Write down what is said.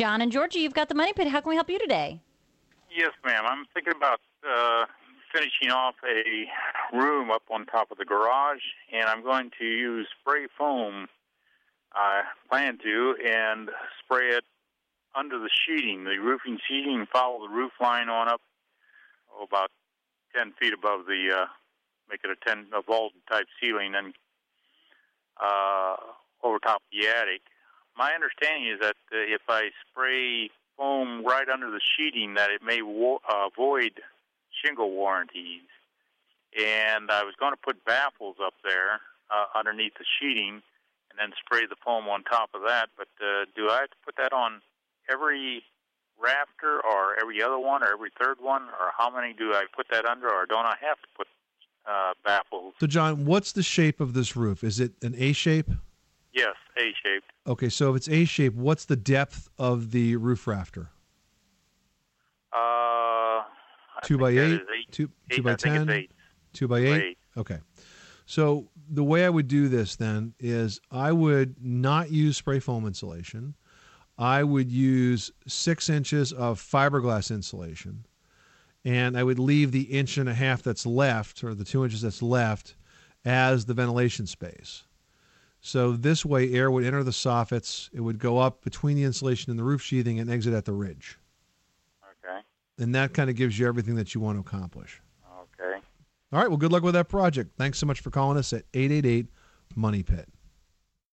John and Georgia, you've got the money pit. How can we help you today? Yes, ma'am. I'm thinking about uh, finishing off a room up on top of the garage, and I'm going to use spray foam. I plan to and spray it under the sheeting, the roofing sheeting, follow the roof line on up, oh, about 10 feet above the, uh, make it a 10 a vault type ceiling, and uh, over top the attic. My understanding is that uh, if I spray foam right under the sheeting, that it may wo- uh, void shingle warranties. And I was going to put baffles up there uh, underneath the sheeting, and then spray the foam on top of that. But uh, do I have to put that on every rafter, or every other one, or every third one, or how many do I put that under, or don't I have to put uh, baffles? So, John, what's the shape of this roof? Is it an A shape? Yes, A shaped. Okay, so if it's A shape, what's the depth of the roof rafter? Uh, Two by eight, eight, two eight, two by I think it's ten, eight. two by Two by eight. eight. Okay, so the way I would do this then is I would not use spray foam insulation. I would use six inches of fiberglass insulation, and I would leave the inch and a half that's left, or the two inches that's left, as the ventilation space. So this way, air would enter the soffits. It would go up between the insulation and the roof sheathing and exit at the ridge. Okay. And that kind of gives you everything that you want to accomplish. Okay. All right. Well, good luck with that project. Thanks so much for calling us at 888 Money Pit.